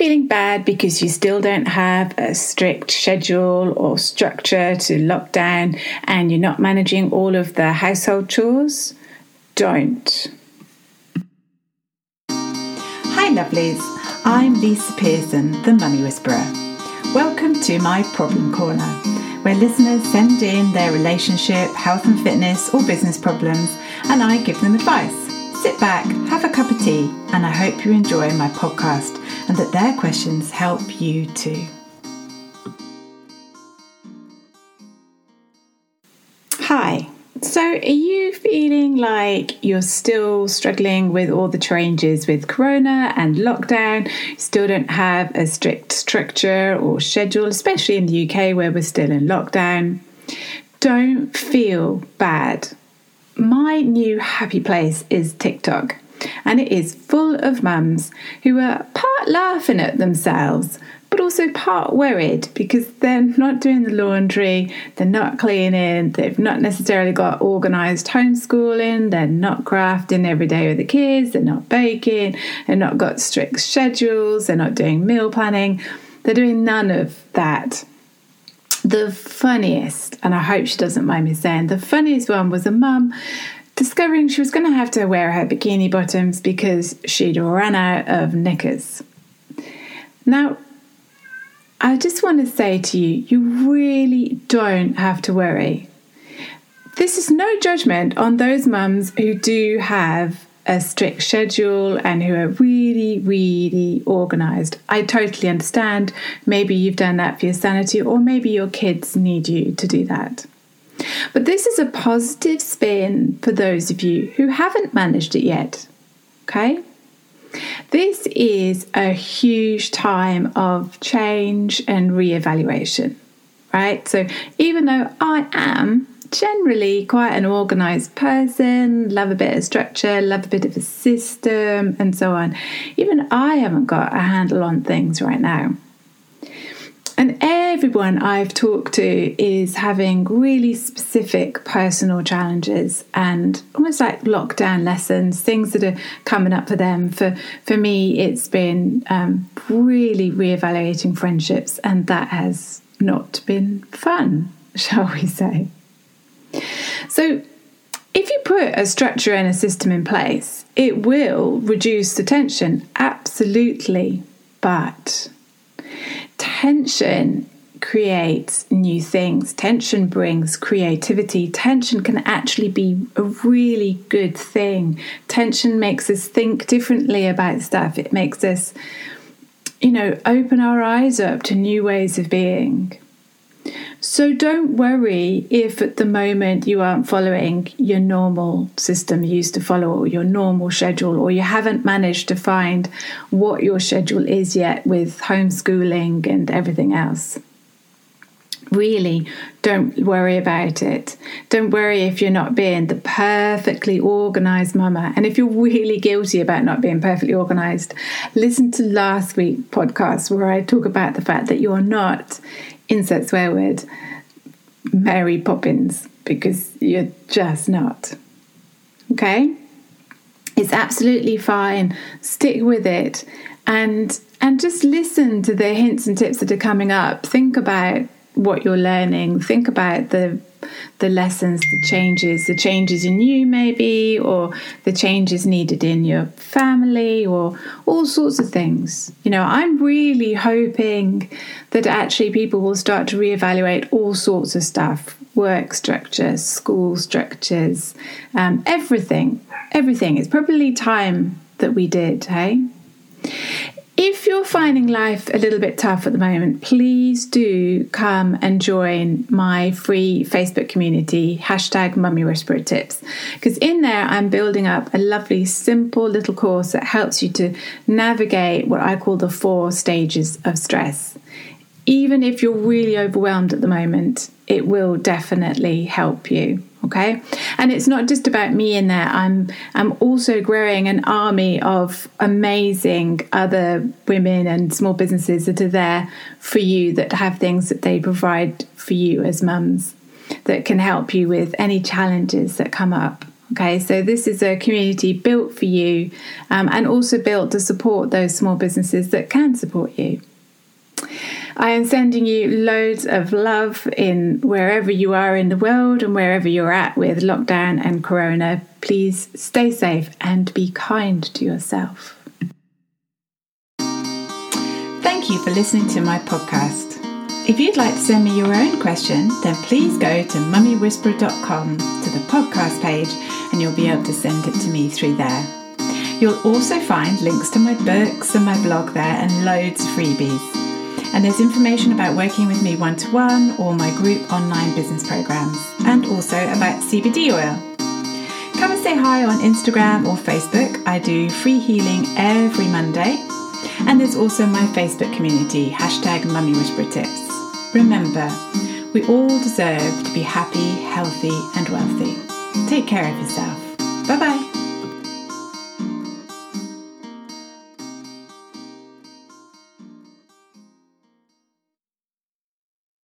feeling bad because you still don't have a strict schedule or structure to lock down and you're not managing all of the household chores? Don't. Hi, lovelies. I'm Lisa Pearson, the Mummy Whisperer. Welcome to my Problem Corner, where listeners send in their relationship, health and fitness, or business problems, and I give them advice. Sit back, have a cup of tea, and I hope you enjoy my podcast and that their questions help you too. Hi. So, are you feeling like you're still struggling with all the changes with Corona and lockdown? Still don't have a strict structure or schedule, especially in the UK where we're still in lockdown? Don't feel bad. My new happy place is TikTok, and it is full of mums who are part laughing at themselves but also part worried because they're not doing the laundry, they're not cleaning, they've not necessarily got organised homeschooling, they're not crafting every day with the kids, they're not baking, they're not got strict schedules, they're not doing meal planning, they're doing none of that. The funniest, and I hope she doesn't mind me saying, the funniest one was a mum discovering she was going to have to wear her bikini bottoms because she'd run out of knickers. Now, I just want to say to you, you really don't have to worry. This is no judgment on those mums who do have a strict schedule and who are really, really organized. I totally understand. Maybe you've done that for your sanity, or maybe your kids need you to do that. But this is a positive spin for those of you who haven't managed it yet. Okay? This is a huge time of change and re-evaluation, right? So even though I am generally quite an organized person, love a bit of structure, love a bit of a system, and so on, even I haven't got a handle on things right now. And everyone I've talked to is having really specific personal challenges and almost like lockdown lessons, things that are coming up for them. For for me, it's been um, really reevaluating friendships, and that has not been fun, shall we say? So. If you put a structure and a system in place, it will reduce the tension, absolutely. But tension creates new things. Tension brings creativity. Tension can actually be a really good thing. Tension makes us think differently about stuff. It makes us, you know, open our eyes up to new ways of being. So don't worry if at the moment you aren't following your normal system you used to follow or your normal schedule, or you haven't managed to find what your schedule is yet with homeschooling and everything else. Really, don't worry about it. Don't worry if you're not being the perfectly organized mama. And if you're really guilty about not being perfectly organized, listen to last week's podcast where I talk about the fact that you're not insert swear word Mary Poppins because you're just not. Okay? It's absolutely fine. Stick with it and and just listen to the hints and tips that are coming up. Think about what you're learning. Think about the the lessons, the changes, the changes in you, maybe, or the changes needed in your family, or all sorts of things. You know, I'm really hoping that actually people will start to reevaluate all sorts of stuff work structures, school structures, um, everything. Everything. It's probably time that we did, hey? If you're finding life a little bit tough at the moment, please do come and join my free Facebook community, hashtag Mummy Whisperer Tips. Because in there, I'm building up a lovely, simple little course that helps you to navigate what I call the four stages of stress. Even if you're really overwhelmed at the moment, it will definitely help you okay? And it's not just about me in there. I'm i'm also growing an army of amazing other women and small businesses that are there for you that have things that they provide for you as mums that can help you with any challenges that come up Okay, so this is a community built for you um, and also built to support those small businesses that can support you. I am sending you loads of love in wherever you are in the world and wherever you're at with lockdown and corona. Please stay safe and be kind to yourself. Thank you for listening to my podcast. If you'd like to send me your own question, then please go to mummywhisperer.com to the podcast page and you'll be able to send it to me through there. You'll also find links to my books and my blog there and loads of freebies. And there's information about working with me one to one or my group online business programs, and also about CBD oil. Come and say hi on Instagram or Facebook. I do free healing every Monday. And there's also my Facebook community, hashtag Mummy Whisperer Tips. Remember, we all deserve to be happy, healthy, and wealthy. Take care of yourself. Bye bye.